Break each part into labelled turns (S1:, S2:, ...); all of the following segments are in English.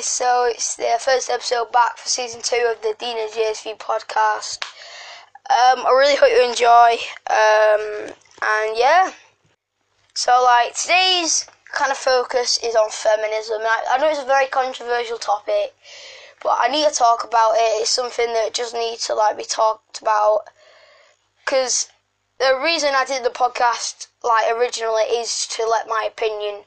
S1: guys. So it's the first episode back for season two of the Dina JSV podcast. Um, I really hope you enjoy. Um, and yeah. So like today's kind of focus is on feminism. I, I know it's a very controversial topic, but I need to talk about it. It's something that just needs to like be talked about. Because the reason I did the podcast like originally is to let my opinion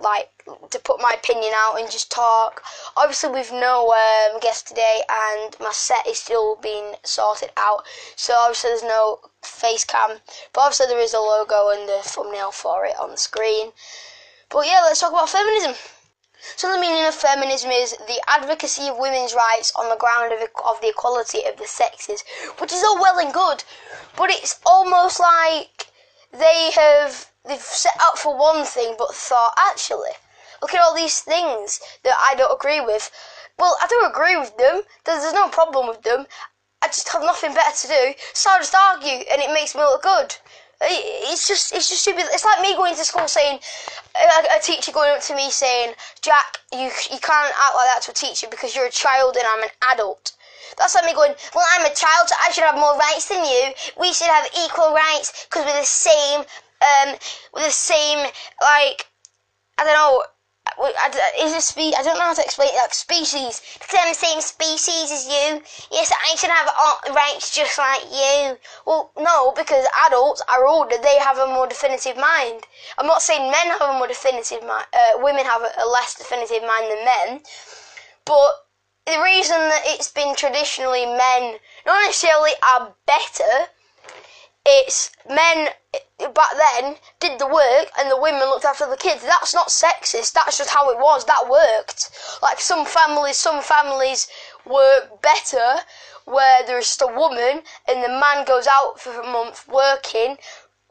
S1: like to put my opinion out and just talk. Obviously, we've no um, guest today, and my set is still being sorted out. So obviously, there's no face cam, but obviously there is a logo and the thumbnail for it on the screen. But yeah, let's talk about feminism. So the meaning of feminism is the advocacy of women's rights on the ground of, of the equality of the sexes, which is all well and good, but it's almost like they have they've set out for one thing but thought actually look at all these things that I don't agree with. Well, I don't agree with them. There's, no problem with them. I just have nothing better to do, so I just argue, and it makes me look good. It's just, it's just stupid. It's like me going to school saying, a, a teacher going up to me saying, "Jack, you you can't act like that to a teacher because you're a child and I'm an adult." That's like me going, well, I'm a child, so I should have more rights than you. We should have equal rights because we're the same um, with the same like I don't know. Is a spe- I don't know how to explain it, like species. Because I'm the same species as you. Yes, I should have rights just like you. Well, no, because adults are older. They have a more definitive mind. I'm not saying men have a more definitive mind. Uh, women have a, a less definitive mind than men. But the reason that it's been traditionally men not necessarily are better it's men back then did the work and the women looked after the kids. That's not sexist. That's just how it was. That worked. Like some families, some families work better where there's just a woman and the man goes out for a month working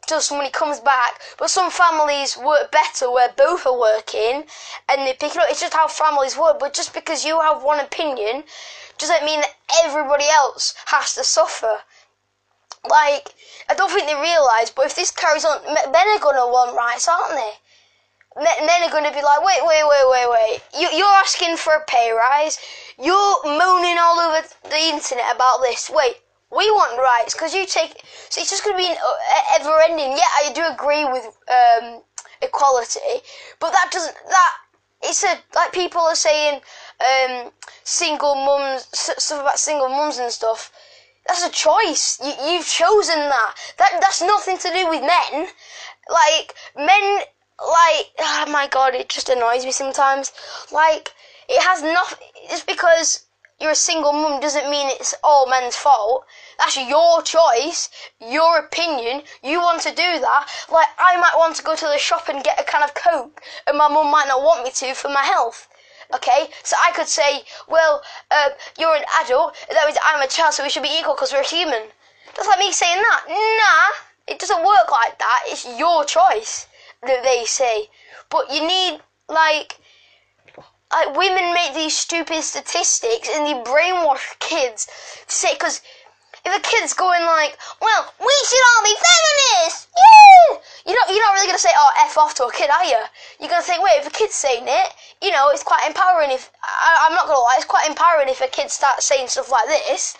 S1: just when he comes back. But some families work better where both are working and they pick it up. It's just how families work. But just because you have one opinion doesn't mean that everybody else has to suffer. Like, I don't think they realise, but if this carries on, men are going to want rights, aren't they? Men are going to be like, wait, wait, wait, wait, wait. You, you're asking for a pay rise. You're moaning all over the internet about this. Wait, we want rights because you take. So it's just going to be uh, ever ending. Yeah, I do agree with um, equality, but that doesn't. That it's a like people are saying um, single mums stuff about single mums and stuff. That's a choice. You, you've chosen that. That that's nothing to do with men. Like men, like oh my god, it just annoys me sometimes. Like it has nothing. Just because you're a single mum doesn't mean it's all men's fault. That's your choice, your opinion. You want to do that. Like I might want to go to the shop and get a can of Coke, and my mum might not want me to for my health. Okay, so I could say, well, uh, you're an adult, that means I'm a child, so we should be equal because we're human. That's like me saying that. Nah, it doesn't work like that. It's your choice that they say. But you need, like, like women make these stupid statistics and they brainwash kids to say, because if a kid's going like, well, we should all be feminists, yeah! You're not, you're not really going to say, oh, F off to a kid, are you? You're going to think, wait, if a kid's saying it, you know, it's quite empowering if, I, I'm not going to lie, it's quite empowering if a kid starts saying stuff like this.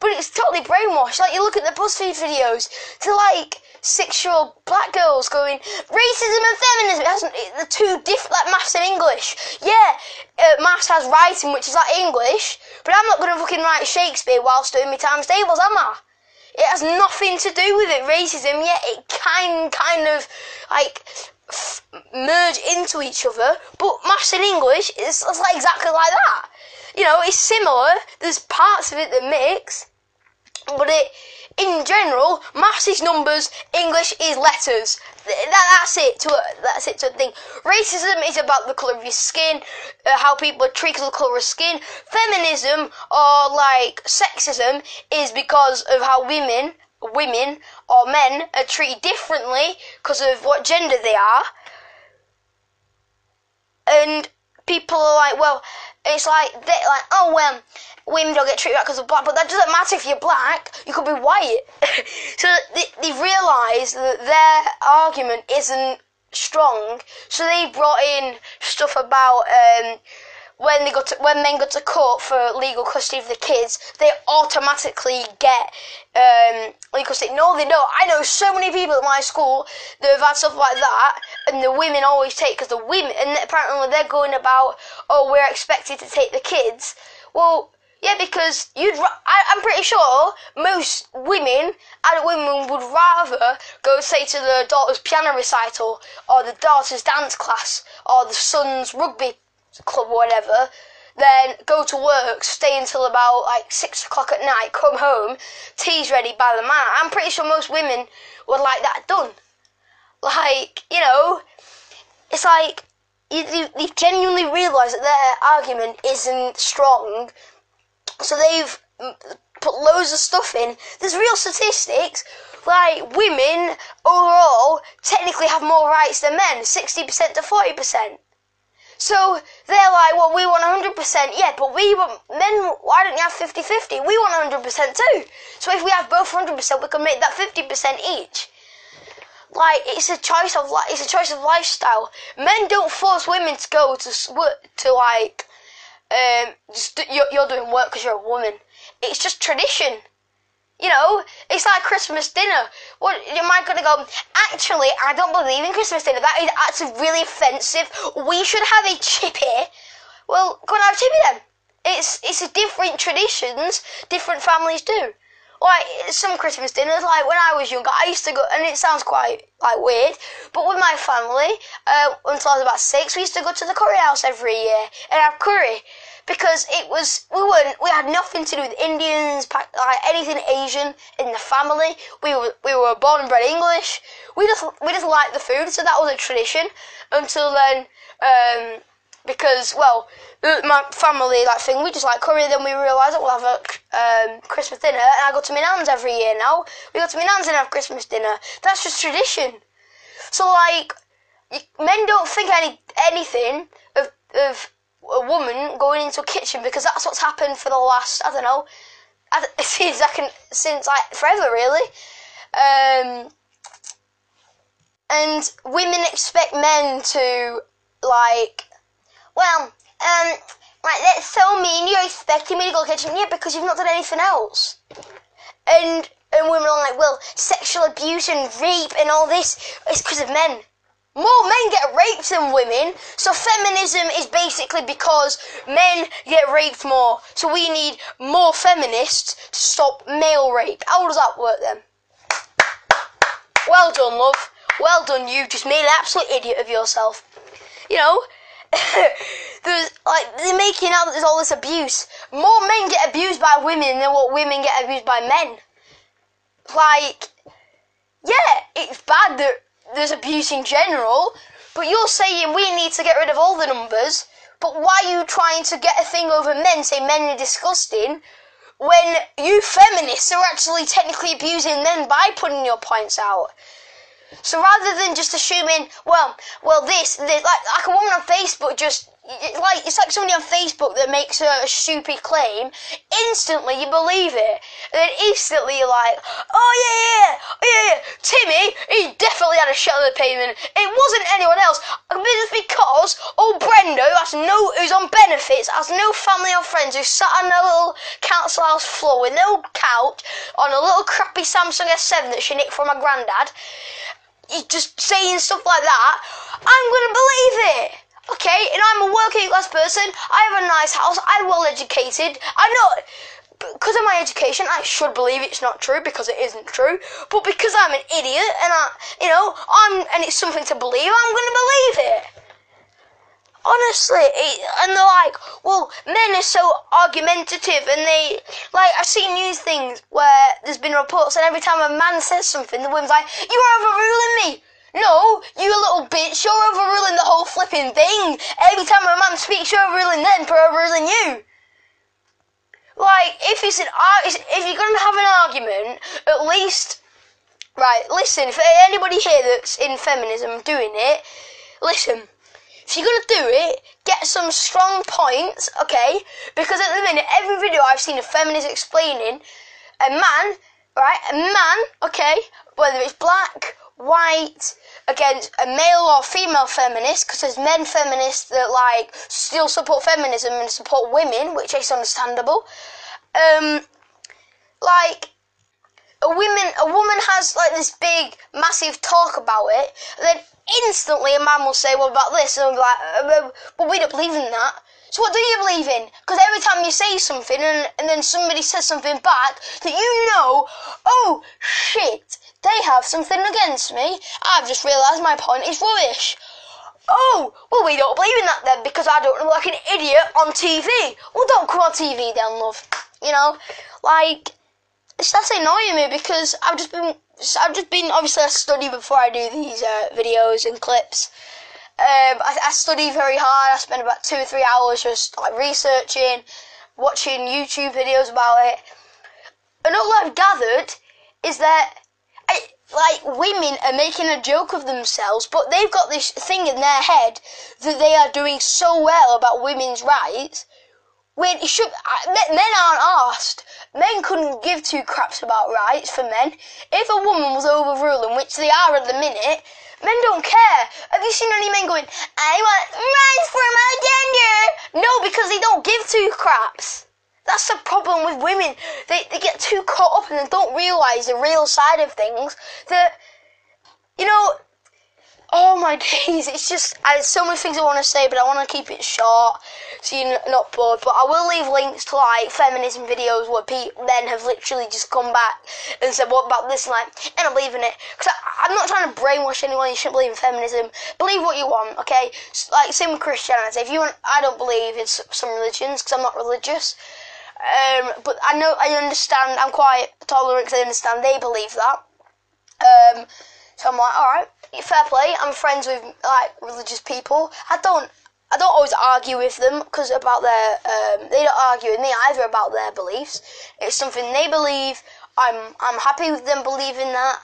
S1: But it's totally brainwashed. Like, you look at the BuzzFeed videos, to like, six-year-old black girls going racism and feminism. It hasn't. The two different like maths and English. Yeah, uh, maths has writing, which is like English, but I'm not going to fucking write Shakespeare whilst doing my times tables, am I? It has nothing to do with it, racism. Yet it kind kind of like f- merge into each other. But maths and English is like exactly like that. You know, it's similar. There's parts of it that mix, but it in general, maths is numbers, English is letters. That, that's it. To a, that's it to a thing. Racism is about the color of your skin, uh, how people are treated the color of skin. Feminism or like sexism is because of how women, women or men are treated differently because of what gender they are. And people are like, well, it's like they like, oh well, women don't get treated because of black, but that doesn't matter if you're black. You could be white. so they, they realise that their argument isn't strong. So they brought in stuff about um, when they go to when men go to court for legal custody of the kids, they automatically get um, legal custody. No, they don't. I know so many people at my school that have had stuff like that, and the women always take because the women and apparently they're going about, oh, we're expected to take the kids. Well, yeah, because you'd. I, I'm pretty sure most women, adult women, would rather go say to the daughter's piano recital, or the daughter's dance class, or the son's rugby club, or whatever, then go to work, stay until about like six o'clock at night, come home, tea's ready by the man. I'm pretty sure most women would like that done. Like, you know, it's like you, you, they've genuinely realised that their argument isn't strong so they've put loads of stuff in. There's real statistics. Like women overall technically have more rights than men, 60% to 40%. So they're like, well, we want 100%. Yeah, but we want men. Why don't you have 50-50? We want 100% too. So if we have both 100%, we can make that 50% each. Like it's a choice of like it's a choice of lifestyle. Men don't force women to go to to like um, just, you're, you're doing work because you're a woman. It's just tradition. You know, it's like Christmas dinner. What am I gonna go? Actually, I don't believe in Christmas dinner. That is actually really offensive. We should have a chippy. Well, go and have a chippy then. It's it's a different traditions. Different families do. Like some Christmas dinners, like when I was younger, I used to go, and it sounds quite like weird, but with my family, uh, until I was about six, we used to go to the curry house every year and have curry because it was we weren't we had nothing to do with Indians, like anything Asian in the family. We were we were born and bred English. We just we just liked the food, so that was a tradition. Until then, um, because well, my family like thing we just like curry. Then we realised that we'll have a um, Christmas dinner, and I go to my nan's every year now. We go to my nan's and have Christmas dinner. That's just tradition. So like, men don't think any anything of of a woman going into a kitchen because that's what's happened for the last I don't know since I can since like forever really. Um, and women expect men to like well um like that's so mean you're expecting me to go to the kitchen yeah because you've not done anything else and and women are like well sexual abuse and rape and all this is because of men more men get raped than women, so feminism is basically because men get raped more. So we need more feminists to stop male rape. How does that work then? Well done, love. Well done, you just made an absolute idiot of yourself. You know, there's like they're making out that there's all this abuse. More men get abused by women than what women get abused by men. Like, yeah, it's bad that there's abuse in general, but you're saying we need to get rid of all the numbers, but why are you trying to get a thing over men, say men are disgusting, when you feminists are actually technically abusing men by putting your points out? So rather than just assuming, well, well, this, this like, like a woman on Facebook just like it's like somebody on Facebook that makes a, stupid claim. Instantly, you believe it, and then instantly you're like, "Oh yeah, yeah, oh, yeah, yeah, Timmy, he definitely had a shot on the pavement. It wasn't anyone else. It's because oh, old Brenda, who has no, who's on benefits, has no family or friends, who sat on a little council house floor with no couch on a little crappy Samsung S7 that she nicked from her granddad. Just saying stuff like that. I'm gonna believe it." Okay, and I'm a working class person. I have a nice house. I'm well educated. I'm not because of my education, I should believe it's not true because it isn't true. But because I'm an idiot and I, you know, I'm and it's something to believe, I'm going to believe it. Honestly, it, and they're like, well, men are so argumentative, and they like I've seen news things where there's been reports, and every time a man says something, the woman's like, "You're overruling me." No, you little bitch, you're overruling the whole flipping thing. Every time a man speaks, you're overruling them for overruling you. Like, if it's an if you're gonna have an argument, at least, right? Listen, if anybody here that's in feminism doing it, listen. If you're gonna do it, get some strong points, okay? Because at the minute, every video I've seen a feminist explaining, a man right? A man, okay, whether it's black, white, against a male or female feminist, because there's men feminists that like still support feminism and support women, which is understandable. Um, like a woman, a woman has like this big, massive talk about it, and then instantly a man will say, "What about this?" And I'm like, uh, "But we don't believe in that." So what do you believe in? Because every time you say something and, and then somebody says something back that you know, oh shit, they have something against me. I've just realised my point is rubbish. Oh, well, we don't believe in that then because I don't look like an idiot on TV. Well, don't come on TV then, love. You know, like it's that's annoying me because I've just been, I've just been obviously I study before I do these uh, videos and clips. Um, I, I study very hard. I spend about two or three hours just like researching, watching YouTube videos about it. And all I've gathered is that I, like women are making a joke of themselves, but they've got this thing in their head that they are doing so well about women's rights. When it should, men aren't asked. Men couldn't give two craps about rights for men. If a woman was overruling, which they are at the minute, Men don't care. Have you seen any men going, I want rights for my gender? No, because they don't give two craps. That's the problem with women. They, they get too caught up and they don't realise the real side of things. That, you know, Oh my days! It's just I have so many things I want to say, but I want to keep it short, so you're not bored. But I will leave links to like feminism videos where people men have literally just come back and said, "What about this?" And like, and I believe in it because I'm not trying to brainwash anyone. You shouldn't believe in feminism. Believe what you want, okay? Like same with Christianity. If you want, I don't believe in some religions because I'm not religious. Um, but I know I understand. I'm quite tolerant because I understand they believe that. Um, so I'm like, all right fair play. I'm friends with like religious people. I don't. I don't always argue with them because about their. Um, they don't argue with me either about their beliefs. It's something they believe. I'm. I'm happy with them believing that.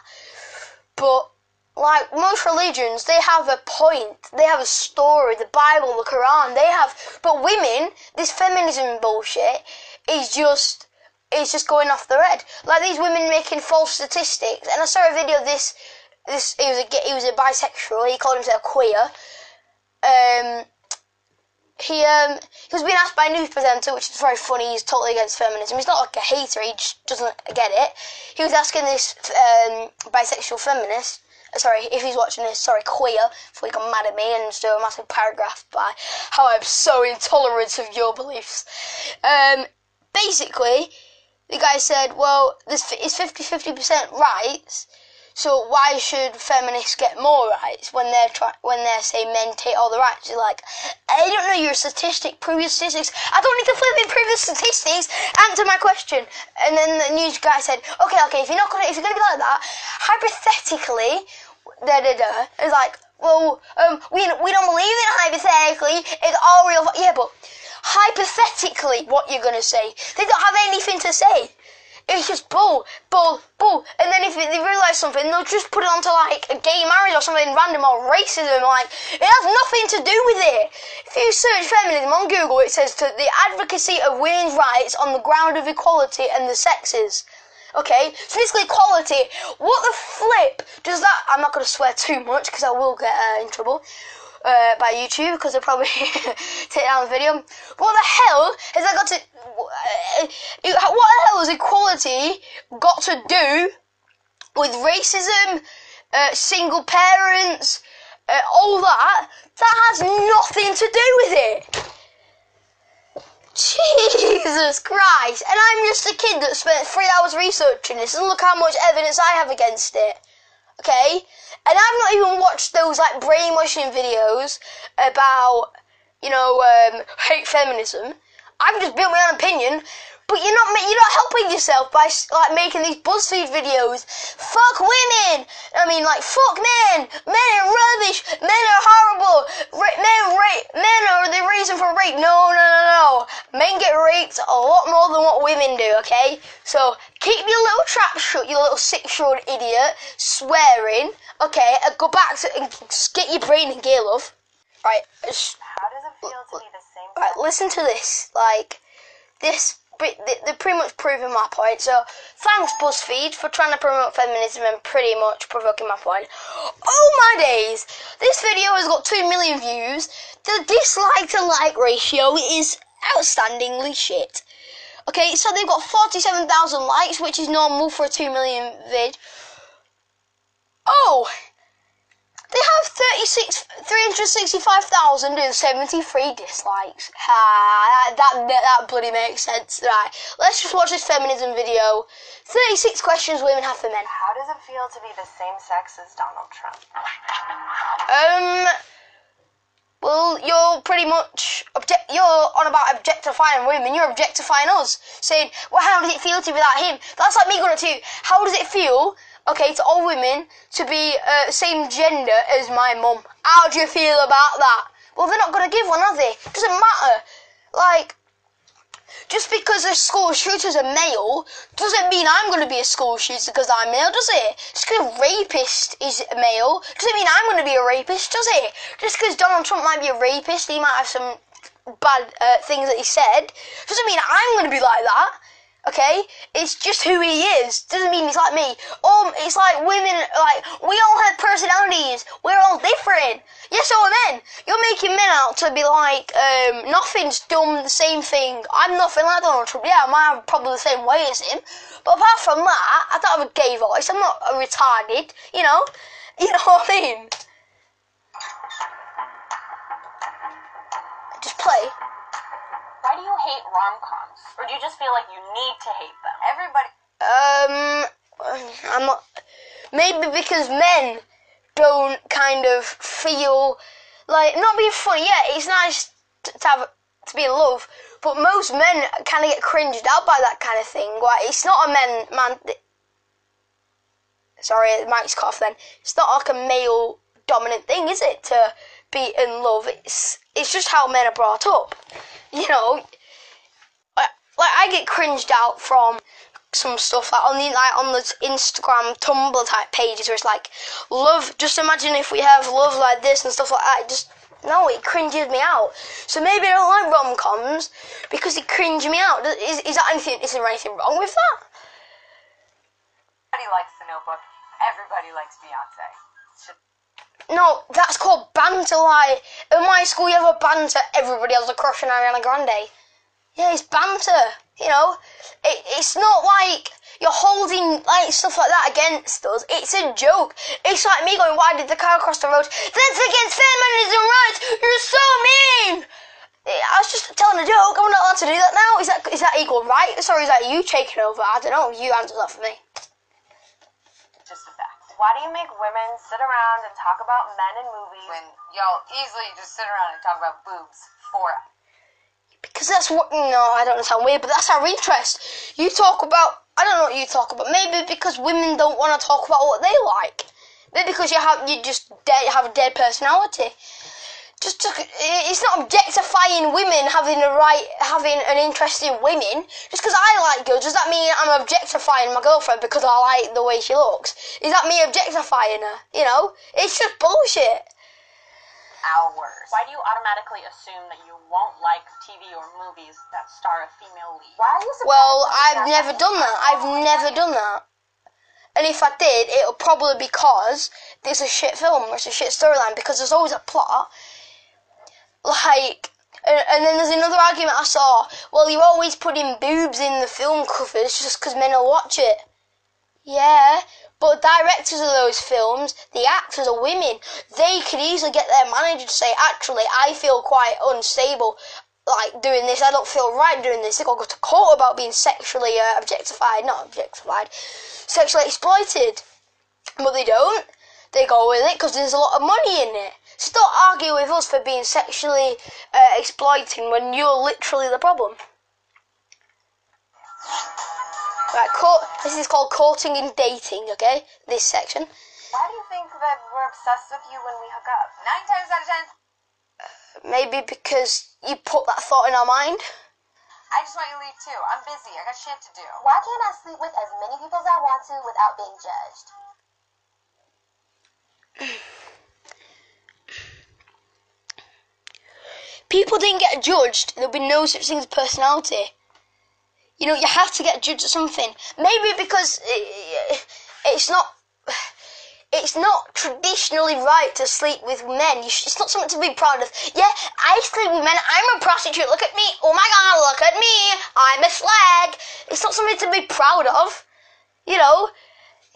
S1: But like most religions, they have a point. They have a story. The Bible, the Quran. They have. But women, this feminism bullshit is just. It's just going off the red. Like these women making false statistics. And I saw a video of this this he was a he was a bisexual. He called himself queer. Um, he um he was being asked by a news presenter, which is very funny. He's totally against feminism. He's not like a hater. He just doesn't get it. He was asking this um, bisexual feminist. Uh, sorry, if he's watching this, sorry, queer, before he got mad at me and just do a massive paragraph by how I'm so intolerant of your beliefs. Um, basically, the guy said, well, this is 50 50% rights so why should feminists get more rights when they're try- when they're saying men take all the rights? You're like, I don't know your statistic, previous statistics. I don't need to flip in previous statistics. Answer my question. And then the news guy said, okay, okay, if you're not gonna, if you're gonna be like that, hypothetically, da da da, it's like, well, um, we we don't believe in hypothetically. It's all real. Yeah, but hypothetically, what you're gonna say? They don't have anything to say. It's just bull, bull, bull. And then if they realise something, they'll just put it onto like a gay marriage or something random or racism. Like, it has nothing to do with it. If you search feminism on Google, it says to the advocacy of women's rights on the ground of equality and the sexes. Okay, so basically equality. What the flip does that? I'm not going to swear too much because I will get uh, in trouble uh, by YouTube because they'll probably take down the video. What the hell has that got to? What the hell has equality got to do with racism, uh, single parents, uh, all that? That has nothing to do with it. Jesus Christ! And I'm just a kid that spent three hours researching this, and look how much evidence I have against it. Okay? And I've not even watched those like brainwashing videos about, you know, um, hate feminism. I've just built my own opinion. But you're not you're not helping yourself by like making these BuzzFeed videos. Fuck women. I mean, like fuck men. Men are rubbish. Men are horrible. Ra- men rape. Men are the reason for rape. No, no, no, no. Men get raped a lot more than what women do. Okay, so keep your little trap shut, you little six-year-old idiot, swearing. Okay, and go back to and get your brain in gear, love. Right.
S2: How does it feel to be the same?
S1: Right, listen to this. Like this they're pretty much proving my point. So thanks BuzzFeed for trying to promote feminism and pretty much provoking my point. Oh my days! This video has got two million views. The dislike to like ratio is outstandingly shit. Okay, so they've got 47,000 likes, which is normal for a 2 million vid. Oh! They have 36, 365,073 dislikes. Ah, that, that, that bloody makes sense. Right, let's just watch this feminism video. 36 questions women have for men.
S2: How does it feel to be the same sex as Donald Trump?
S1: Um, well, you're pretty much object. You're on about objectifying women. You're objectifying us, saying, "Well, how does it feel to be without him?" That's like me going to. How does it feel? Okay, to all women to be uh, same gender as my mum. How do you feel about that? Well, they're not going to give one, are they? Doesn't matter. Like, just because a school shooter's a male doesn't mean I'm going to be a school shooter because I'm male, does it? Just because a rapist is a male doesn't mean I'm going to be a rapist, does it? Just because Donald Trump might be a rapist, he might have some bad uh, things that he said, doesn't mean I'm going to be like that. Okay, it's just who he is. Doesn't mean he's like me. Um, it's like women. Like we all have personalities. We're all different. Yes, so are men. You're making men out to be like um, nothing's dumb. The same thing. I'm nothing like Donald Trump. Yeah, I might have probably the same way as him. But apart from that, I don't have a gay voice. I'm not a retarded. You know. You know what I mean? Just play.
S2: Why do you hate rom-coms? Or do you just feel like you need to hate them? Everybody.
S1: Um, I'm not. Maybe because men don't kind of feel like not being funny. Yeah, it's nice to, have to be in love, but most men kind of get cringed out by that kind of thing. Like it's not a men man. Sorry, the mic's cut off. Then it's not like a male dominant thing, is it? To be in love. It's it's just how men are brought up. You know, like I get cringed out from some stuff like on the like on the Instagram, Tumblr type pages where it's like love. Just imagine if we have love like this and stuff like that. It just no, it cringes me out. So maybe I don't like rom coms because it cringes me out. Is, is that anything? Is there anything wrong with that?
S2: Everybody likes The Notebook. Everybody likes Beyonce.
S1: No, that's called banter. Like in my school, you have a banter. Everybody has a crush on Ariana Grande. Yeah, it's banter. You know, it, it's not like you're holding like stuff like that against us. It's a joke. It's like me going, "Why did the car cross the road?" That's against feminism rights. You're so mean. I was just telling a joke. I'm not allowed to do that now. Is that is that equal rights or is that you taking over? I don't know. You answer that for me.
S2: Just a fact. Why do you make women sit around and talk about men in movies
S3: when y'all easily just sit around and talk about boobs for
S1: because that's what no, I don't understand weird, but that's our interest. You talk about I don't know what you talk about. Maybe because women don't want to talk about what they like. Maybe because you have you just dead, have a dead personality. Just to, it's not objectifying women having a right having an interest in women. Just because I like girls, does that mean I'm objectifying my girlfriend because I like the way she looks? Is that me objectifying her? You know, it's just bullshit
S2: hours. Why do you automatically assume that you won't like TV or movies that star a female lead? Why are you
S1: Well, I've never done that. I've never done that. And if I did, it'll probably be because it's a shit film, or it's a shit storyline, because there's always a plot. Like, and, and then there's another argument I saw. Well, you're always putting boobs in the film covers just because men will watch it. Yeah, but directors of those films, the actors are women. They could easily get their manager to say, actually, I feel quite unstable like doing this. I don't feel right doing this. They got go to court about being sexually uh, objectified, not objectified, sexually exploited. But they don't. They go with it because there's a lot of money in it. So don't argue with us for being sexually uh, exploiting when you're literally the problem. Right, court, this is called courting and dating, okay? This section.
S2: Why do you think that we're obsessed with you when we hook up?
S3: Nine times out of ten.
S1: maybe because you put that thought in our mind.
S3: I just want you to leave too. I'm busy. I got shit to do.
S2: Why can't I sleep with as many people as I want to without being judged?
S1: People didn't get judged. There'll be no such thing as personality. You know, you have to get judged at something. Maybe because it, it's not. It's not traditionally right to sleep with men. It's not something to be proud of. Yeah, I sleep with men. I'm a prostitute. Look at me. Oh my god, look at me. I'm a slag. It's not something to be proud of. You know,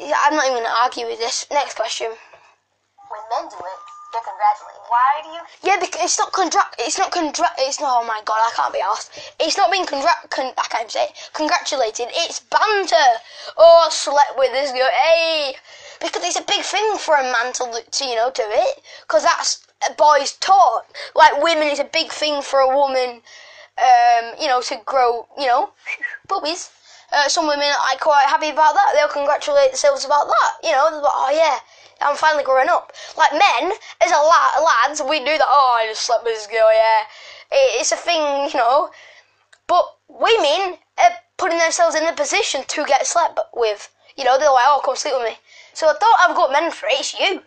S1: I'm not even going to argue with this. Next question.
S3: When men do it, congratulated. Why do you
S1: Yeah, because it's not contra- It's not contra- It's not. Oh my god, I can't be asked. It's not being congra- con- I can't say it. Congratulated. It's banter. Oh, slept with this girl. Hey, because it's a big thing for a man to, to you know, do it. Because that's a boy's taught. Like women, it's a big thing for a woman. Um, you know, to grow. You know, boobies. Uh, some women are quite happy about that. They'll congratulate themselves about that. You know, like, oh yeah, I'm finally growing up. Like men, as a lad, lads, we do that. Oh, I just slept with this girl. Yeah, it, it's a thing, you know. But women are putting themselves in the position to get slept with. You know, they're like, oh, come sleep with me. So I thought I've got men for it. It's you.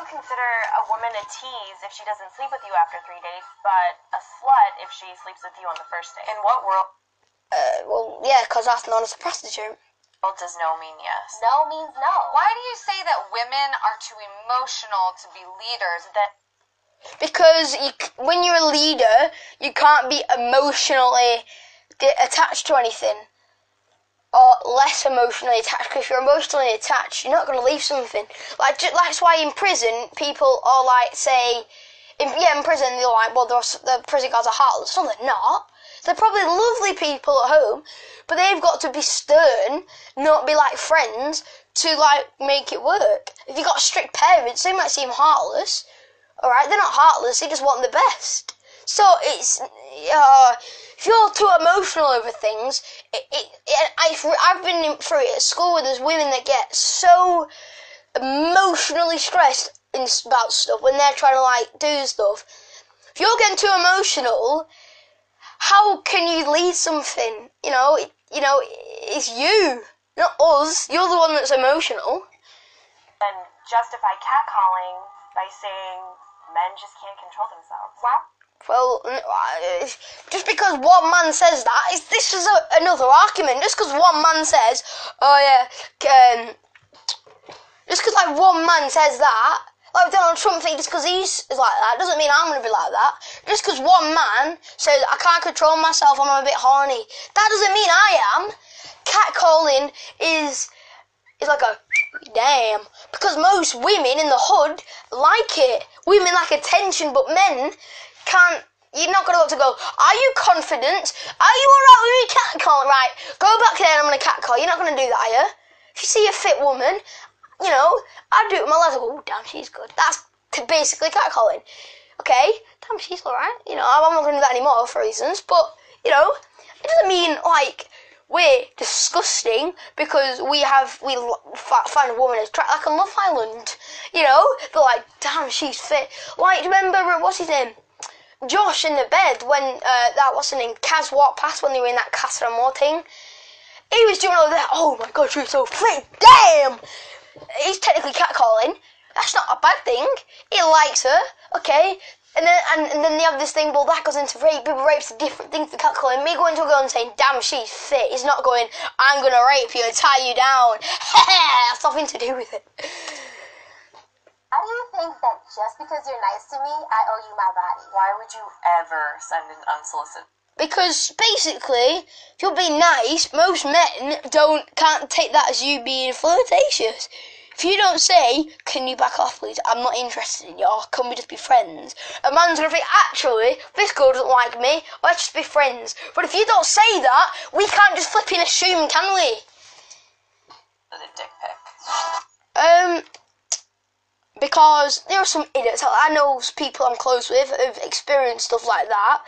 S2: you consider a woman a tease if she doesn't sleep with you after three dates, but a slut if she sleeps with you on the first date?
S3: In what world
S1: Uh, well, yeah, because that's known as a prostitute.
S2: Does no mean yes?
S3: no means no? Why do you say that women are too emotional to be leaders? That
S1: because you, when you're a leader, you can't be emotionally attached to anything or less emotionally attached. Because if you're emotionally attached, you're not going to leave something. Like that's why in prison, people are like say, in, yeah, in prison they're like, well, the prison guards are heartless. No, they're not. They're probably lovely people at home, but they've got to be stern, not be like friends to like make it work. If you've got strict parents, they might seem heartless. All right, they're not heartless. They just want the best. So it's uh, if you're too emotional over things, it, it, it I've, I've been through it at school where there's women that get so emotionally stressed in, about stuff when they're trying to like do stuff. If you're getting too emotional, how can you lead something? You know, it, you know, it's you, not us. You're the one that's emotional.
S2: And justify catcalling by saying men just can't control themselves.
S3: why?
S1: Well, uh, just because one man says that, is this is a, another argument. Just because one man says, "Oh yeah," um, just because like one man says that, Oh, like Donald Trump thinks just because he's like that doesn't mean I'm gonna be like that. Just because one man says I can't control myself, I'm a bit horny, that doesn't mean I am. Catcalling is is like a damn because most women in the hood like it. Women like attention, but men can't. You're not gonna look to go. Are you confident? Are you alright with catcalling? Right, go back there and I'm gonna catcall. You're not gonna do that, are you? If you see a fit woman, you know, I do it with my legs. Oh damn, she's good. That's basically catcalling. Okay, damn, she's alright. You know, I'm not gonna do that anymore for reasons, but you know, it doesn't mean like we're disgusting because we have we find a woman attractive like a Love Island. You know, they're like, damn, she's fit. Like, remember uh, what's his name? Josh in the bed when uh, that her name? Kaz walked past when they were in that Casa Amor thing. He was doing all that. Oh my god, she's so fit. Damn. He's technically catcalling. That's not a bad thing. He likes her. Okay. And then and, and then they have this thing. Well, that goes into rape. People rape's a different thing to catcalling. Me going to a girl and saying, "Damn, she's fit." He's not going. I'm gonna rape you and tie you down. That's nothing to do with it.
S3: How do you think that just because you're nice to me, I owe you my body?
S2: Why would you ever send an unsolicited?
S1: Because basically, if you're being nice, most men don't can't take that as you being flirtatious. If you don't say, "Can you back off, please? I'm not interested in you. Or can we just be friends?" A man's gonna think, "Actually, this girl doesn't like me. Let's just be friends." But if you don't say that, we can't just flip and assume, can we? Um, because there are some idiots. I know people I'm close with who've experienced stuff like that.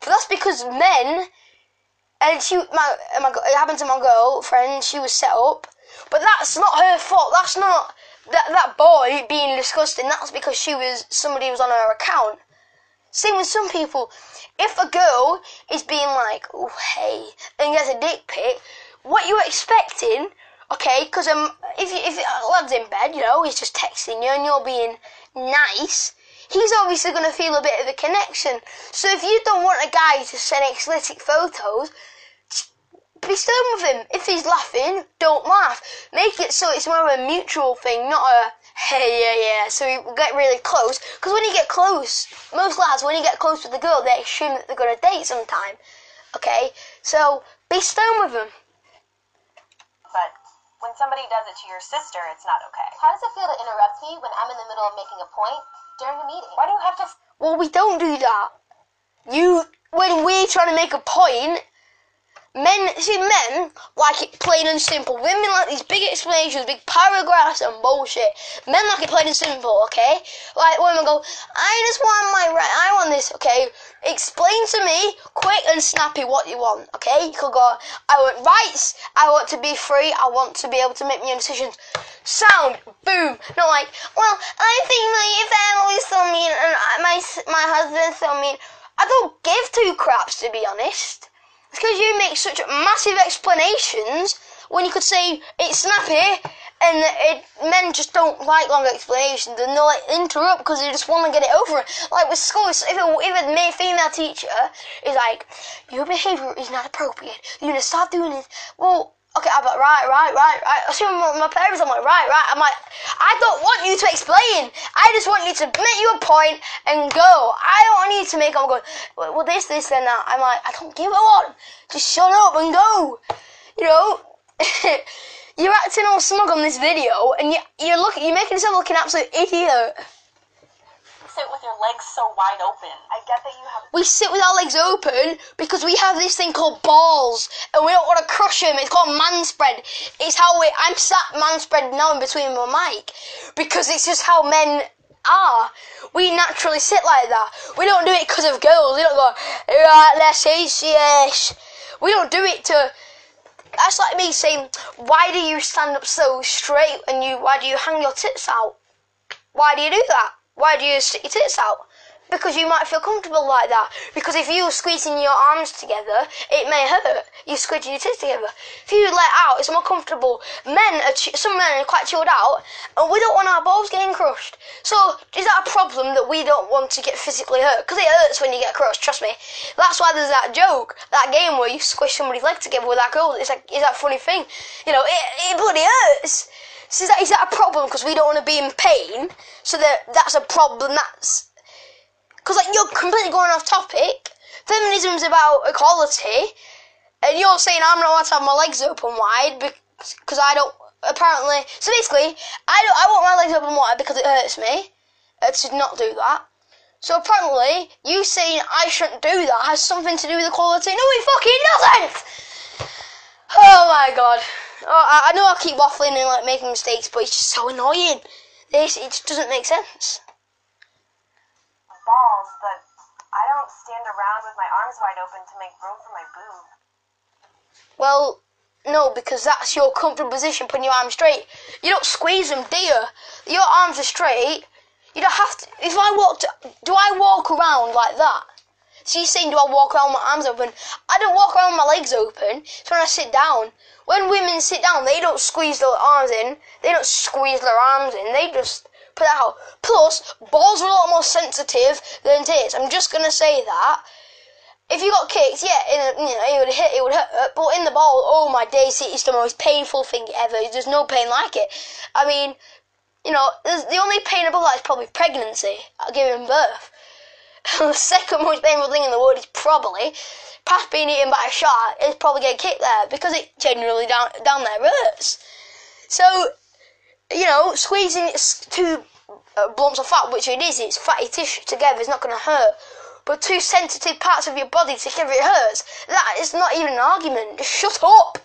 S1: But that's because men, and she, my, my, it happened to my girlfriend. She was set up, but that's not her fault. That's not that that boy being disgusting. That's because she was somebody who was on her account. Same with some people. If a girl is being like, "Oh hey," and gets a dick pic, what you expecting? Okay, because um, if you, if uh, lad's in bed, you know, he's just texting you, and you're being nice. He's obviously going to feel a bit of a connection. So if you don't want a guy to send explicit photos, be stern with him. If he's laughing, don't laugh. Make it so it's more of a mutual thing, not a hey, yeah, yeah. So we get really close. Because when you get close, most lads, when you get close with a girl, they assume that they're going to date sometime. Okay? So be stern with them.
S2: But when somebody does it to your sister, it's not okay.
S3: How does it feel to interrupt me when I'm in the middle of making a point during a meeting?
S2: Why do you have to?
S1: Well, we don't do that. You, when we're trying to make a point, Men, see, men like it plain and simple. Women like these big explanations, big paragraphs and bullshit. Men like it plain and simple, okay? Like women go, I just want my right, I want this, okay? Explain to me, quick and snappy, what you want, okay? You could go, I want rights, I want to be free, I want to be able to make my own decisions. Sound, boom. Not like, well, I think my family's so mean and my my husband's so mean. I don't give two craps, to be honest. Because you make such massive explanations when you could say it's snappy, and it, men just don't like long explanations and they'll like interrupt because they just want to get it over. Like with school, if a, if a male, female teacher is like, your behaviour is not appropriate, you're gonna stop doing this. Well, okay, I'm like, right, right, right, right. I see my, my parents, I'm like, right, right. I'm like, I don't want you to explain. I just want you to make your point and go. I don't you to make, I'm going, well, this, this, and that. I'm like, I don't give a what. Just shut up and go. You know? you're acting all smug on this video, and you, you're looking, you're making yourself look an absolute idiot
S2: sit with your legs so wide open. I get that you have.
S1: We sit with our legs open because we have this thing called balls, and we don't want to crush them. It's called man spread. It's how we. I'm sat man spread now in between my mic because it's just how men are. We naturally sit like that. We don't do it because of girls. We don't go right. Let's yes. We don't do it to. That's like me saying, why do you stand up so straight and you? Why do you hang your tits out? Why do you do that? Why do you stick your tits out? Because you might feel comfortable like that. Because if you're squeezing your arms together, it may hurt. You're squeezing your tits together. If you let out, it's more comfortable. Men are some men are quite chilled out, and we don't want our balls getting crushed. So is that a problem that we don't want to get physically hurt? Because it hurts when you get crushed. Trust me. That's why there's that joke, that game where you squish somebody's leg together with that girl. It's like is that funny thing? You know, it, it bloody hurts. So is that, is that a problem because we don't want to be in pain? So that that's a problem. That's because like you're completely going off topic. Feminism's about equality, and you're saying I'm not allowed to have my legs open wide because I don't. Apparently, so basically, I don't. I want my legs open wide because it hurts me. Uh, to not do that. So apparently, you saying I shouldn't do that has something to do with equality. No, it fucking doesn't. Oh my god. Oh, I, I know I keep waffling and like making mistakes, but it's just so annoying. This it just doesn't make sense.
S2: Balls, but I don't stand around with my arms wide open to make room for my boob.
S1: Well, no, because that's your comfortable position, putting your arms straight. You don't squeeze them, do you? Your arms are straight. You don't have to. If I walk, do I walk around like that? She's saying, do I walk around with my arms open? I don't walk around with my legs open. So when I sit down, when women sit down, they don't squeeze their arms in. They don't squeeze their arms in. They just put it out. Plus, balls are a lot more sensitive than tits. I'm just gonna say that. If you got kicked, yeah, a, you know, it would hit, it would hurt. But in the ball, oh my days, it's the most painful thing ever. There's no pain like it. I mean, you know, the only pain above that is probably pregnancy, uh, giving birth. the second most painful thing in the world is probably past being eaten by a shark is probably getting kicked there because it generally down down there hurts. So, you know, squeezing two uh, lumps of fat, which it is, it's fatty tissue together, is not going to hurt. But two sensitive parts of your body together, it hurts. That is not even an argument. Just shut up.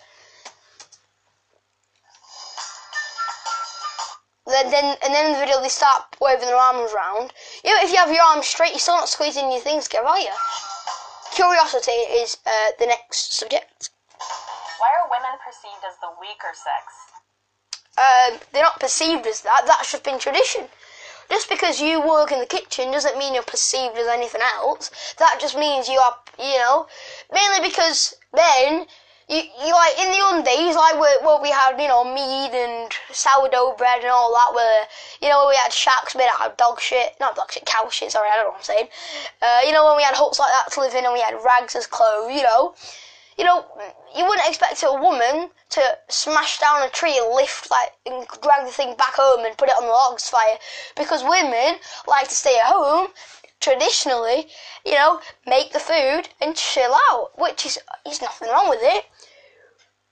S1: Then, then, and then in the video they start waving their arms around. You know, if you have your arms straight, you're still not squeezing your things together, are you? Curiosity is uh, the next subject.
S2: Why are women perceived as the weaker sex?
S1: Um, they're not perceived as that. That's just been tradition. Just because you work in the kitchen doesn't mean you're perceived as anything else. That just means you are, you know, mainly because men you, you like in the old days, like where, where we had, you know, meat and sourdough bread and all that, where, you know, we had shacks made out of dog shit, not dog shit, cow shit, sorry, I don't know what I'm saying. Uh, you know, when we had huts like that to live in and we had rags as clothes, you know, you know, you wouldn't expect a woman to smash down a tree and lift, like, and drag the thing back home and put it on the logs fire, because women like to stay at home, traditionally, you know, make the food and chill out, which is, there's nothing wrong with it.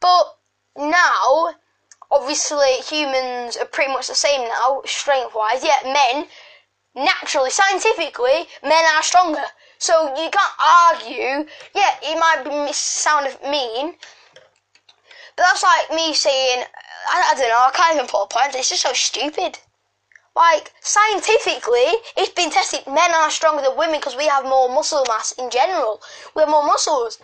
S1: But now, obviously, humans are pretty much the same now, strength wise, yet men, naturally, scientifically, men are stronger. So you can't argue. Yeah, it might be sound mean, but that's like me saying, I, I don't know, I can't even put a point. It's just so stupid. Like scientifically, it's been tested. Men are stronger than women because we have more muscle mass in general. We have more muscles.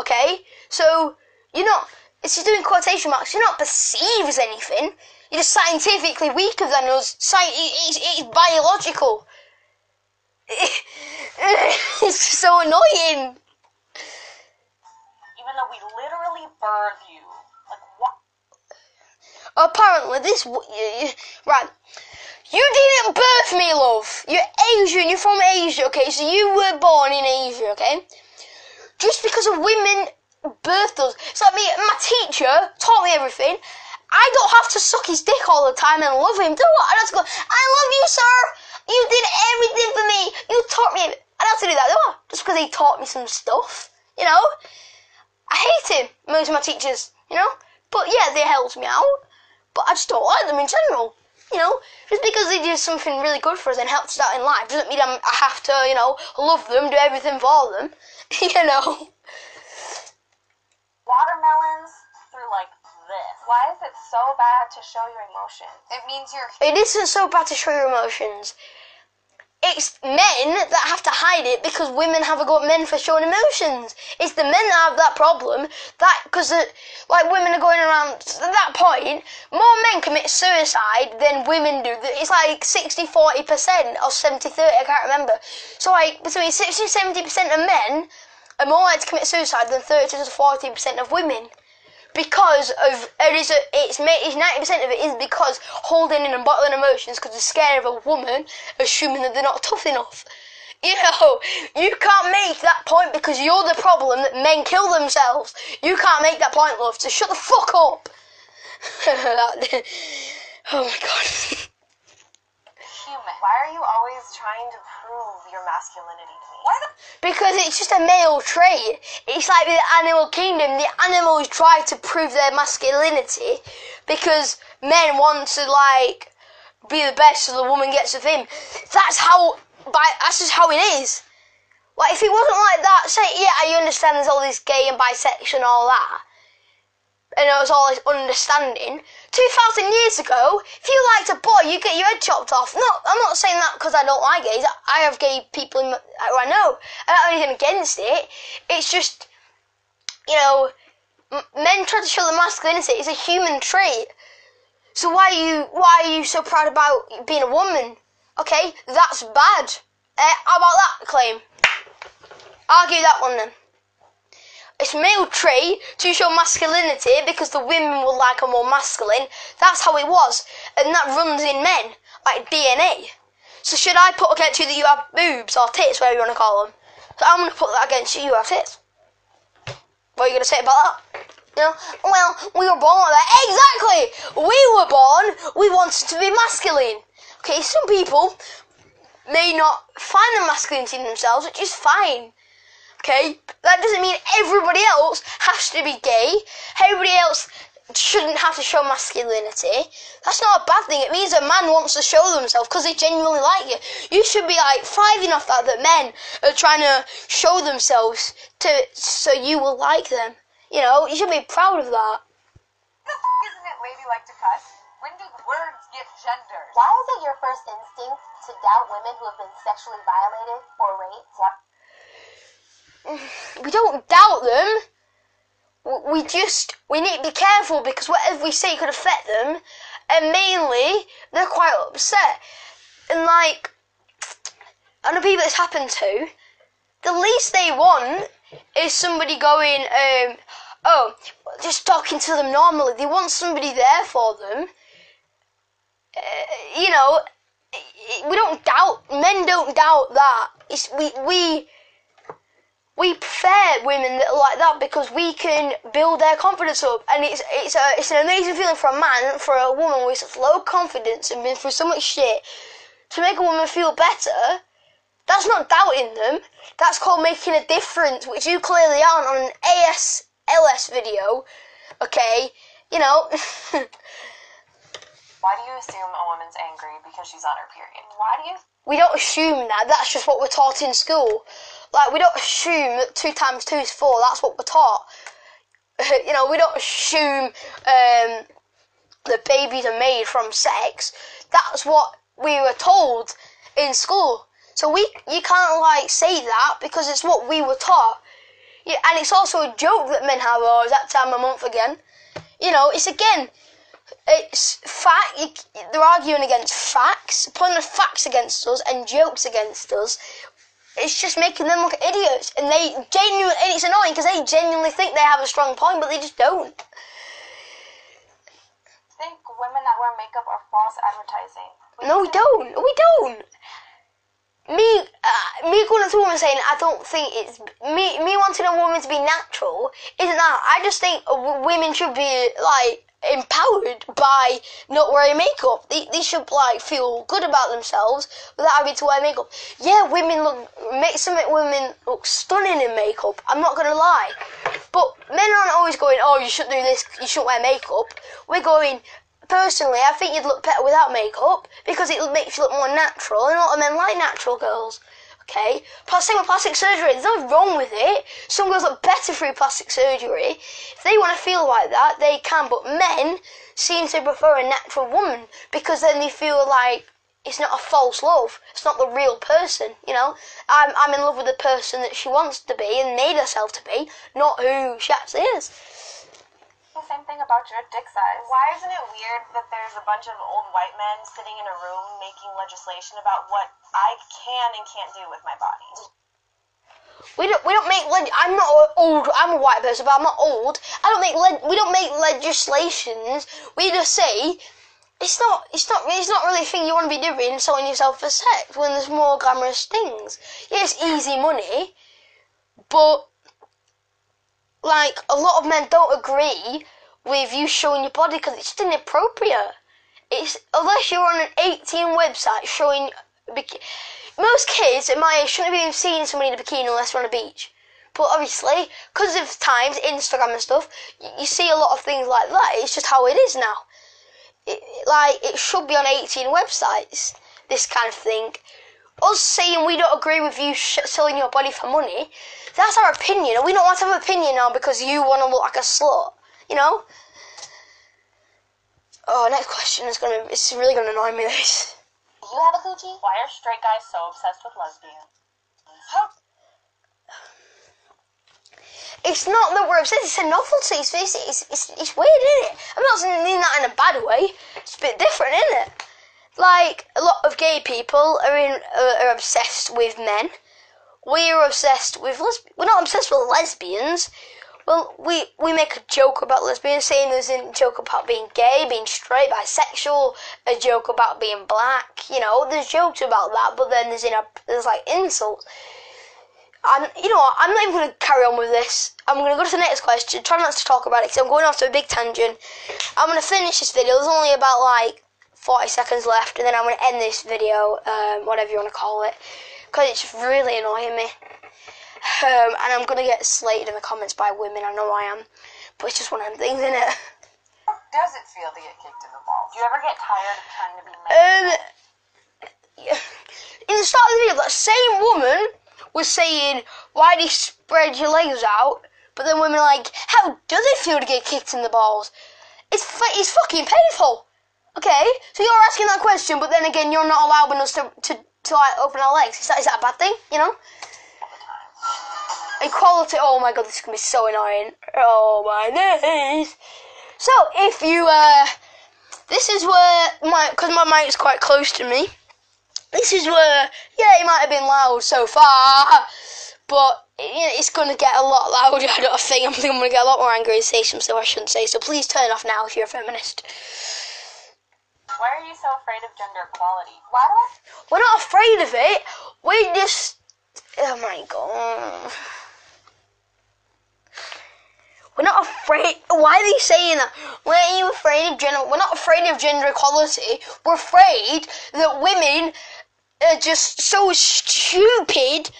S1: Okay, so you're not it's just doing quotation marks. You're not perceived as anything. You're just scientifically weaker than us. Sci- it's, it's biological. it's so annoying.
S2: Even though we literally birth you. Like, what?
S1: Apparently, this right. You didn't birth me, love. You're Asian. You're from Asia, okay? So you were born in Asia, okay? Just because of women birthed us. It's like me, my teacher taught me everything. I don't have to suck his dick all the time and love him, do I? I don't have to go, I love you, sir. You did everything for me. You taught me. I don't have to do that, do I? Just because he taught me some stuff, you know? I hate him, most of my teachers, you know? But yeah, they helped me out. But I just don't like them in general. You know, just because they do something really good for us and helps us out in life doesn't mean I'm, I have to, you know, love them, do everything for them. you know
S2: watermelons through like this.
S3: Why is it so bad to show your emotions? It means you're.
S1: It isn't so bad to show your emotions. It's men that have to hide it because women haven't got men for showing emotions. It's the men that have that problem. That because uh, like women are going around at that point, more men commit suicide than women do. It's like 60 40 percent or 70 30. I can't remember. So like between 60 70 percent of men are more likely to commit suicide than 30 to 40 percent of women because of it is a, it's ninety percent of it is because holding in and bottling emotions because they're scared of a woman, assuming that they're not tough enough. You know, you can't make that point because you're the problem that men kill themselves. You can't make that point, love. So shut the fuck up. oh my god.
S3: Human. Why are you always trying to prove your masculinity to me? Why the?
S1: Because it's just a male trait. It's like the animal kingdom. The animals try to prove their masculinity because men want to like be the best, so the woman gets with him. That's how. By that's just how it is. Like if it wasn't like that, say yeah, I understand there's all this gay and bisexual and all that, and there was all this understanding. 2,000 years ago, if you liked a boy, you get your head chopped off. No, I'm not saying that because I don't like gays. I have gay people in my, I know. I don't have anything against it. It's just, you know, men try to show their masculinity. It's a human trait. So why are you why are you so proud about being a woman? Okay, that's bad. Uh, how about that claim? Argue that one then. It's male trait to show masculinity because the women will like a more masculine. That's how it was, and that runs in men like DNA. So should I put against you that you have boobs or tits, whatever you want to call them? So I'm going to put that against you. You have tits. What are you going to say about that? You know, well, we were born like that. Exactly. We were born. We wanted to be masculine. Okay, some people may not find the masculinity in themselves, which is fine. Okay? That doesn't mean everybody else has to be gay. Everybody else shouldn't have to show masculinity. That's not a bad thing. It means a man wants to show themselves because they genuinely like you. You should be like thriving off that that men are trying to show themselves to so you will like them. You know, you should be proud of that.
S3: Isn't it ladylike to cuss? When do words get gendered? Why is it your first instinct to doubt women who have been sexually violated or raped? What?
S1: We don't doubt them. We just we need to be careful because whatever we say could affect them, and mainly they're quite upset. And like, and the people it's happened to, the least they want is somebody going, um, oh, just talking to them normally. They want somebody there for them. Uh, you know, we don't doubt men don't doubt that. It's we we we prefer women that are like that because we can build their confidence up, and it's it's a it's an amazing feeling for a man for a woman with such low confidence and been through so much shit to make a woman feel better. That's not doubting them. That's called making a difference, which you clearly aren't on an ASLS video. Okay, you know.
S2: Why do you assume a woman's angry because she's on her period? Why do you?
S1: We don't assume that. That's just what we're taught in school. Like we don't assume that two times two is four. That's what we're taught. you know, we don't assume um, that babies are made from sex. That's what we were told in school. So we, you can't like say that because it's what we were taught. Yeah, and it's also a joke that men have. Oh, is that time a month again? You know, it's again it's fact. They're arguing against facts, putting the facts against us and jokes against us. It's just making them look idiots, and they genuinely. And it's annoying because they genuinely think they have a strong point, but they just don't.
S2: Think women that wear makeup are false advertising.
S1: We no, we don't. We don't. Me, uh, me going to a woman saying I don't think it's me. Me wanting a woman to be natural isn't that. I just think women should be like empowered by not wearing makeup. They, they should like feel good about themselves without having to wear makeup. Yeah, women look make some women look stunning in makeup. I'm not gonna lie, but men aren't always going, "Oh, you shouldn't do this. You shouldn't wear makeup." We're going. Personally, I think you'd look better without makeup because it makes you look more natural, and a lot of men like natural girls. Okay, plastic surgery. There's nothing wrong with it. Some girls look better through plastic surgery. If they want to feel like that, they can. But men seem to prefer a natural woman because then they feel like it's not a false love. It's not the real person. You know, I'm I'm in love with the person that she wants to be and made herself to be, not who she actually is
S2: the same thing about your dick size. Why isn't it weird that there's a bunch of old white men sitting in a room making legislation about what I can and can't do with my body?
S1: We don't. We don't make. Leg- I'm not old. I'm a white person, but I'm not old. I don't make. Le- we don't make legislations. We just say it's not. It's not. It's not really a thing you want to be doing. Selling yourself for sex when there's more glamorous things. Yeah, it's easy money, but like a lot of men don't agree with you showing your body because it's just inappropriate. It's unless you're on an 18 website showing most kids at my age shouldn't be seeing somebody in a bikini unless they're on a beach. But obviously, because of times, Instagram and stuff, you see a lot of things like that. It's just how it is now. It, like it should be on 18 websites. This kind of thing. Us saying we don't agree with you selling your body for money that's our opinion. We don't want to have an opinion now because you want to look like a slut. You know? Oh, next question is gonna. It's really gonna annoy me. This.
S3: You have a coochie?
S2: Why are straight guys so obsessed with lesbians?
S1: It's not that we're obsessed. It's a novelty. It's it's, it's, it's, it's weird, isn't it? I'm not saying that in a bad way. It's a bit different, isn't it? Like a lot of gay people are in uh, are obsessed with men we're obsessed with lesbians. We're not obsessed with lesbians. Well, we we make a joke about lesbians, saying there's a joke about being gay, being straight, bisexual, a joke about being black. You know, there's jokes about that, but then there's in a there's like insults. And you know what? I'm not even going to carry on with this. I'm going to go to the next question. Try not to talk about it because I'm going off to a big tangent. I'm going to finish this video. There's only about like 40 seconds left, and then I'm going to end this video, um, whatever you want to call it because it's really annoying me. Um, and I'm gonna get slated in the comments by women. I know I am, but it's just one of them things, isn't it?
S2: How does it feel to get kicked in the balls? Do you ever get tired of trying to be male? Um,
S1: in the start of the video, that same woman was saying, "Why do you spread your legs out?" But then women are like, "How does it feel to get kicked in the balls?" It's it's fucking painful. Okay, so you're asking that question, but then again, you're not allowing us to, to to like open our legs. Is that, is that a bad thing? You know? Equality. Oh my god, this is gonna be so annoying. Oh my days. So if you uh, this is where my because my mic's quite close to me. This is where yeah, it might have been loud so far, but it's going to get a lot louder. I don't think. I think I'm going to get a lot more angry and say some stuff I shouldn't say. So please turn off now if you're a feminist.
S2: Why are you so afraid of gender equality?
S3: Why do I?
S1: We're not afraid of it. We just. Oh my god. We're not afraid. Why are they saying that? Why are you afraid of gender? We're not afraid of gender equality. We're afraid that women are just so stupid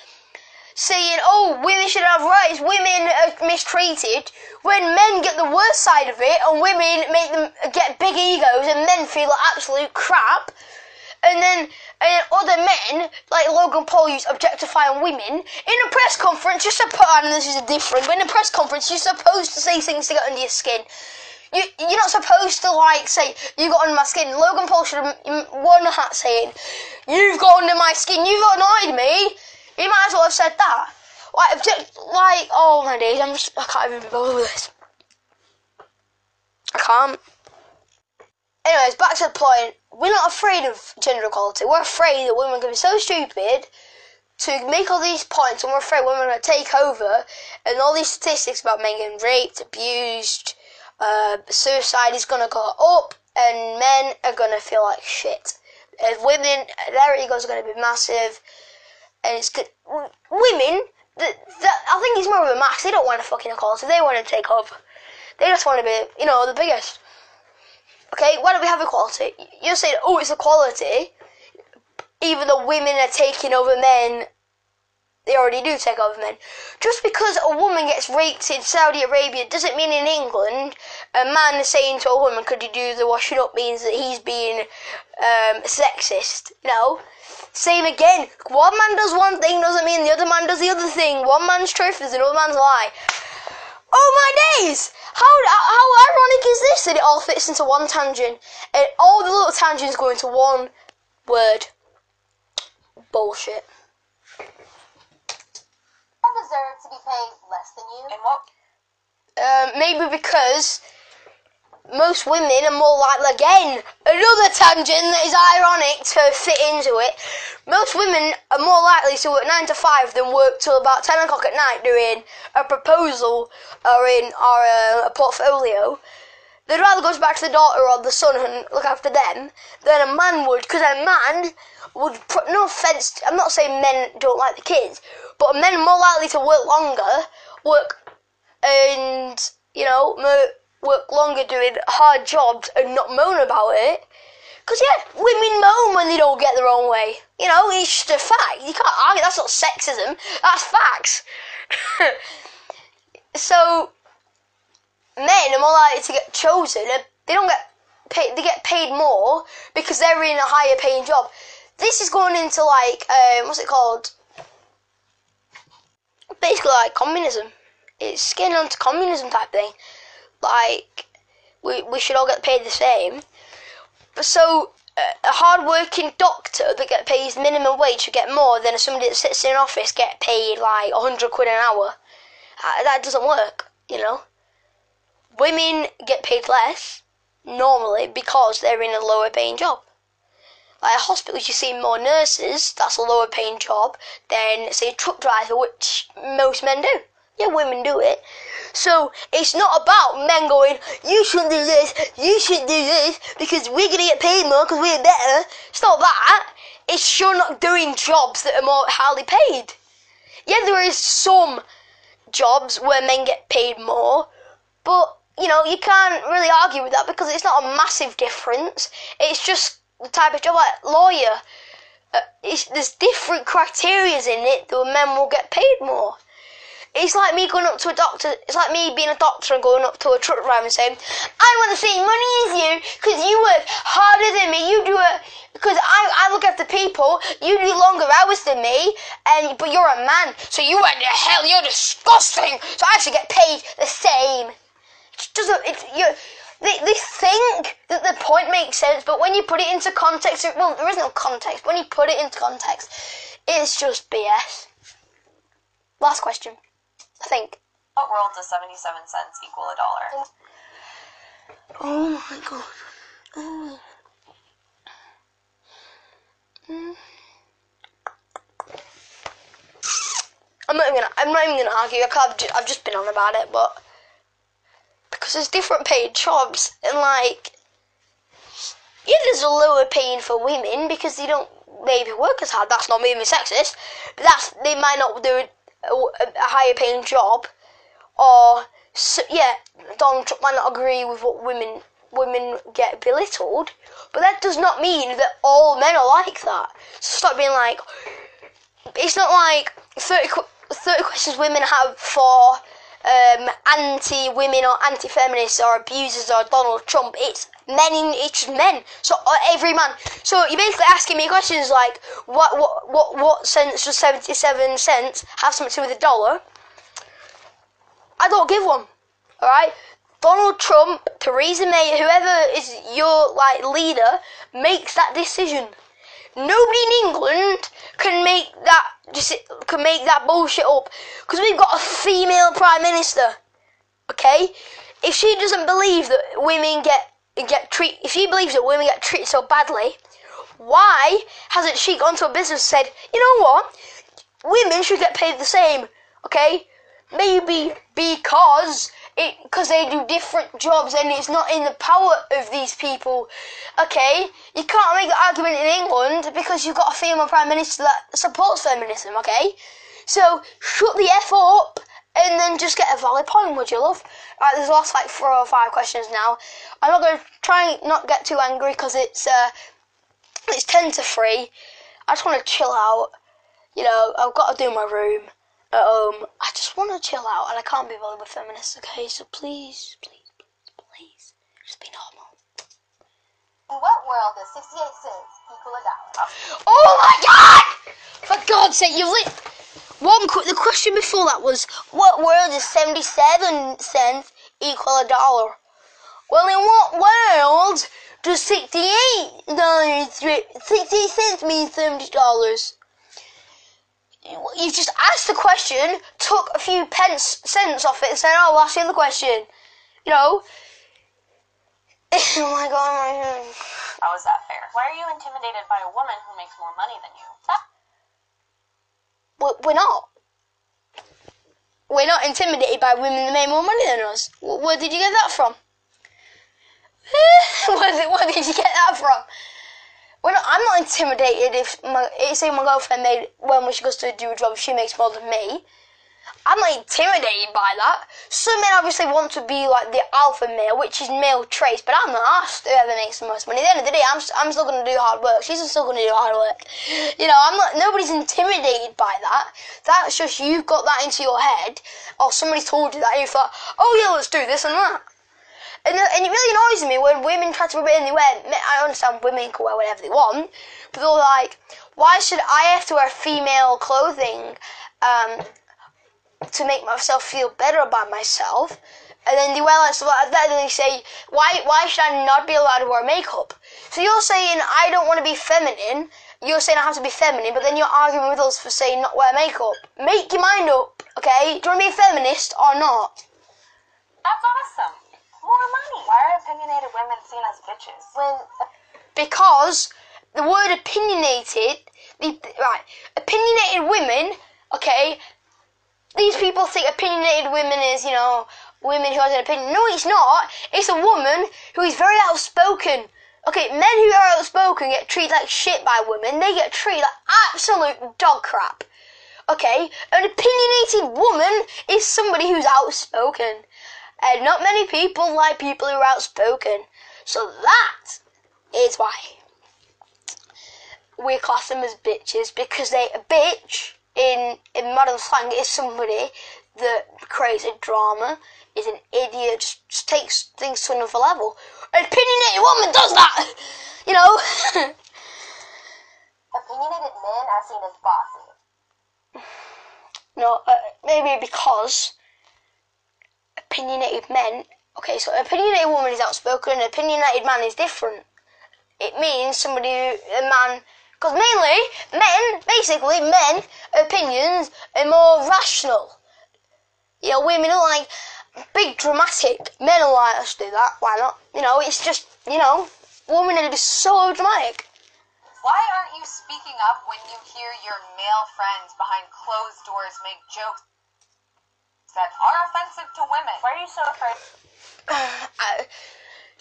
S1: saying, oh, women should have rights, women are mistreated, when men get the worst side of it and women make them get big egos and men feel like absolute crap, and then and other men, like Logan Paul, use objectifying women in a press conference. Just to put on, this is different. But in a press conference, you're supposed to say things to get under your skin. You, you're not supposed to like say you got under my skin. Logan Paul should have worn a hat saying, "You've got under my skin. You've annoyed me." He might as well have said that. Like, like, oh my days, I'm just, I can't even be bothered with this. I can't. Anyways, back to the point. We're not afraid of gender equality. We're afraid that women can be so stupid to make all these points, and we're afraid women are going to take over, and all these statistics about men getting raped, abused, uh, suicide is going to go up, and men are going to feel like shit. And women, their egos are going to be massive and it's good. Women, the, the, I think it's more of a max. They don't want to fucking equality. They want to take over. They just want to be, you know, the biggest. Okay, why don't we have equality? You're saying, oh, it's equality. Even though women are taking over men, they already do take over men. Just because a woman gets raped in Saudi Arabia doesn't mean in England a man is saying to a woman, could you do the washing up means that he's being um, sexist. No. Same again. One man does one thing doesn't mean the other man does the other thing. One man's truth is another man's lie. Oh my days! How how ironic is this that it all fits into one tangent and all the little tangents go into one word? Bullshit.
S3: I deserve to be paid less than you.
S2: And what?
S1: Um, maybe because most women are more likely, again, another tangent that is ironic to fit into it. Most women are more likely to work 9 to 5 than work till about 10 o'clock at night doing a proposal or in or a, a portfolio. They'd rather go back to the daughter or the son and look after them than a man would, because a man would, no offence, I'm not saying men don't like the kids, but men are more likely to work longer, work and, you know, work longer doing hard jobs and not moan about it. Because, yeah, women moan when they don't get their own way. You know, it's just a fact. You can't argue. That's not sexism. That's facts. so, men are more likely to get chosen. They don't get paid. They get paid more because they're in a higher paying job. This is going into, like, um, what's it called? Basically, like, communism. It's getting onto communism type thing like we we should all get paid the same. So a hard-working doctor that get paid minimum wage should get more than somebody that sits in an office get paid like hundred quid an hour. Uh, that doesn't work, you know. Women get paid less normally because they're in a lower paying job. Like hospitals, you see more nurses. That's a lower paying job than say a truck driver, which most men do. Yeah, women do it. So it's not about men going, you should do this, you should do this, because we're gonna get paid more because we're better. It's not that. It's you're not doing jobs that are more highly paid. Yeah, there is some jobs where men get paid more, but you know you can't really argue with that because it's not a massive difference. It's just the type of job, like lawyer. Uh, there's different criterias in it that men will get paid more. It's like me going up to a doctor. It's like me being a doctor and going up to a truck driver and saying, "I want the same money as you because you work harder than me. You do it because I, I look after people. You do longer hours than me, and but you're a man, so you went to hell. You're disgusting. So I should get paid the same. It doesn't. You. They, they think that the point makes sense, but when you put it into context, well, there is no context. When you put it into context, it's just BS. Last question. I think.
S2: What world does 77 cents equal a dollar?
S1: Oh my god. Oh. Mm. I'm not even gonna. I'm not even gonna argue. I've just, I've just been on about it, but because there's different paid jobs and like yeah, there's a lower paying for women because they don't maybe work as hard. That's not me being sexist, but that's they might not do a, higher paying job, or so, yeah, Donald Trump might not agree with what women women get belittled, but that does not mean that all men are like that. So stop being like, it's not like 30, 30 questions women have for um, anti-women or anti-feminists or abusers or Donald Trump. It's men in each men. So uh, every man. So you're basically asking me questions like what what what what sense does seventy seven cents have something to do with a dollar? I don't give one. All right. Donald Trump, Theresa May, whoever is your like leader, makes that decision. Nobody in England can make that just can make that bullshit up because we've got a female prime minister. Okay, if she doesn't believe that women get get treat, if she believes that women get treated so badly, why hasn't she gone to a business and said, you know what, women should get paid the same? Okay, maybe because it because they do different jobs and it's not in the power of these people. Okay, you can't make the argument in England because you've got a female prime minister that supports feminism. Okay, so shut the f up and then just get a valid point, would you love? Right, there's lost like four or five questions now. I'm not going to try not get too angry because it's uh, it's ten to three. I just want to chill out. You know, I've got to do my room at home. I just want to chill out, and I can't be bothered with feminists. Okay, so please, please, please, please, just be normal.
S3: In what world is 68 cents
S1: Oh my god! For God's sake, you've lit. One, qu- the question before that was, what world is 77 cents equal a dollar? Well, in what world does 68 dollars, 68 cents mean 70 dollars? You've just asked the question, took a few pence cents off it, and said, "Oh, I'll ask you the question." You know. oh my god, my head.
S2: How is that fair? Why are you intimidated by a woman who makes more money than you?
S1: We're, we're not. We're not intimidated by women that make more money than us. Where did you get that from? where, did, where did you get that from? We're not, I'm not intimidated if my say my girlfriend made when she goes to do a job she makes more than me. I'm not intimidated by that. Some men obviously want to be like the alpha male, which is male traits, but I'm not asked whoever makes the most money. At the end of the day, I'm, I'm still going to do hard work. She's still going to do hard work. You know, I'm not. Nobody's intimidated by that. That's just you've got that into your head, or somebody told you that, and you thought, oh yeah, let's do this and that. And, and it really annoys me when women try to rub it in. They wear. I understand women can wear whatever they want, but they're like, why should I have to wear female clothing? Um, to make myself feel better about myself. And then they wear like stuff like that, and they say, why, why should I not be allowed to wear makeup? So you're saying I don't want to be feminine. You're saying I have to be feminine, but then you're arguing with us for saying not wear makeup. Make your mind up, okay? Do you want to be a feminist or not?
S2: That's awesome. More money. Why are opinionated women seen as bitches?
S3: When
S1: Because the word opinionated, the, right, opinionated women, okay, these people think opinionated women is, you know, women who has an opinion. No, it's not. It's a woman who is very outspoken. Okay, men who are outspoken get treated like shit by women. They get treated like absolute dog crap. Okay, an opinionated woman is somebody who's outspoken. And not many people like people who are outspoken. So that is why we class them as bitches because they a bitch in in modern slang is somebody that creates a drama, is an idiot, takes things to another level. An opinionated woman does that, you know.
S3: opinionated men are seen as bossy.
S1: no, uh, maybe because opinionated men. Okay, so an opinionated woman is outspoken. An opinionated man is different. It means somebody, a man. Because mainly, men, basically, men, opinions are more rational. You know, women are like big dramatic. Men are like, let's do that, why not? You know, it's just, you know, women are just so dramatic.
S3: Why aren't you speaking up when you hear your male friends behind closed doors make jokes that are offensive to women?
S2: Why are you so afraid?
S1: I,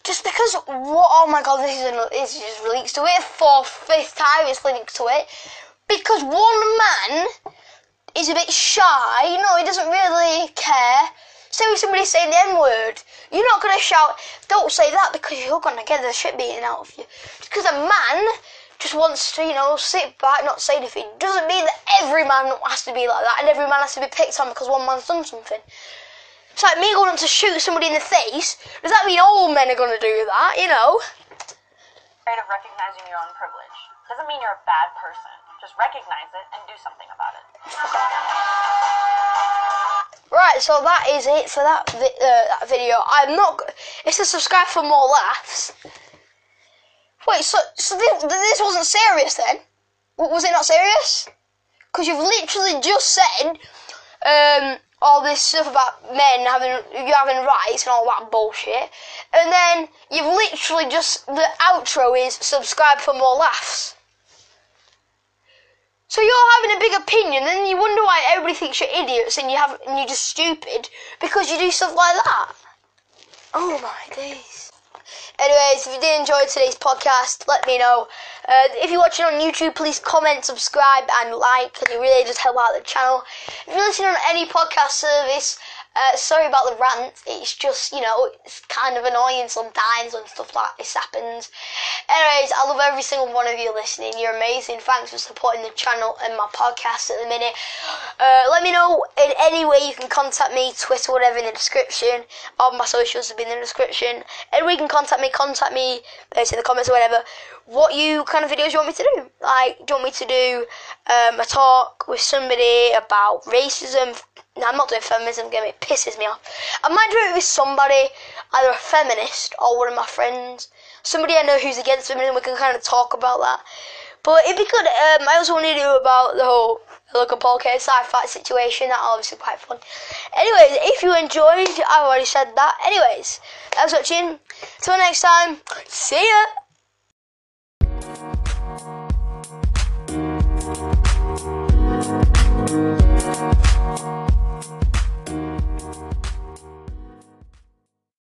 S1: just because what? Oh my god, this is an, this just links to it for fifth time. It's linked to it because one man is a bit shy. You know, he doesn't really care. So if somebody's saying the N word, you're not gonna shout. Don't say that because you're gonna get the shit beaten out of you. Because a man just wants to, you know, sit back, not say anything, doesn't mean that every man has to be like that and every man has to be picked on because one man's done something. It's like me going to shoot somebody in the face. Does that mean all men are going to do that? You know?
S2: Afraid of recognizing your own privilege. Doesn't mean you're a bad person. Just recognize it and do something about it.
S1: Right, so that is it for that, vi- uh, that video. I'm not. It's to subscribe for more laughs. Wait, so so this, this wasn't serious then? Was it not serious? Because you've literally just said um, all this stuff about men having you having rights and all that bullshit, and then you've literally just the outro is subscribe for more laughs. So you're having a big opinion, and you wonder why everybody thinks you're idiots and you have and you're just stupid because you do stuff like that. Oh my days. Anyways, if you did enjoy today's podcast, let me know. Uh, if you're watching on YouTube, please comment, subscribe, and like, because it really does help out the channel. If you're listening on any podcast service, uh, sorry about the rant. It's just, you know, it's kind of annoying sometimes when stuff like this happens. Anyways, I love every single one of you listening. You're amazing. Thanks for supporting the channel and my podcast at the minute. Uh, let me know in any way you can contact me, Twitter, whatever, in the description. All my socials have been in the description. Any way you can contact me, contact me, uh, in the comments or whatever. What you kind of videos you want me to do? Like, do you want me to do um, a talk with somebody about racism? No, I'm not doing feminism game, it pisses me off. I might do it with somebody, either a feminist or one of my friends. Somebody I know who's against feminism, we can kind of talk about that. But it'd be good, um, I also want to do about the whole Logan Paul case sci-fi situation, that's obviously quite fun. Anyways, if you enjoyed, I've already said that. Anyways, thanks for watching. Till next time, see ya!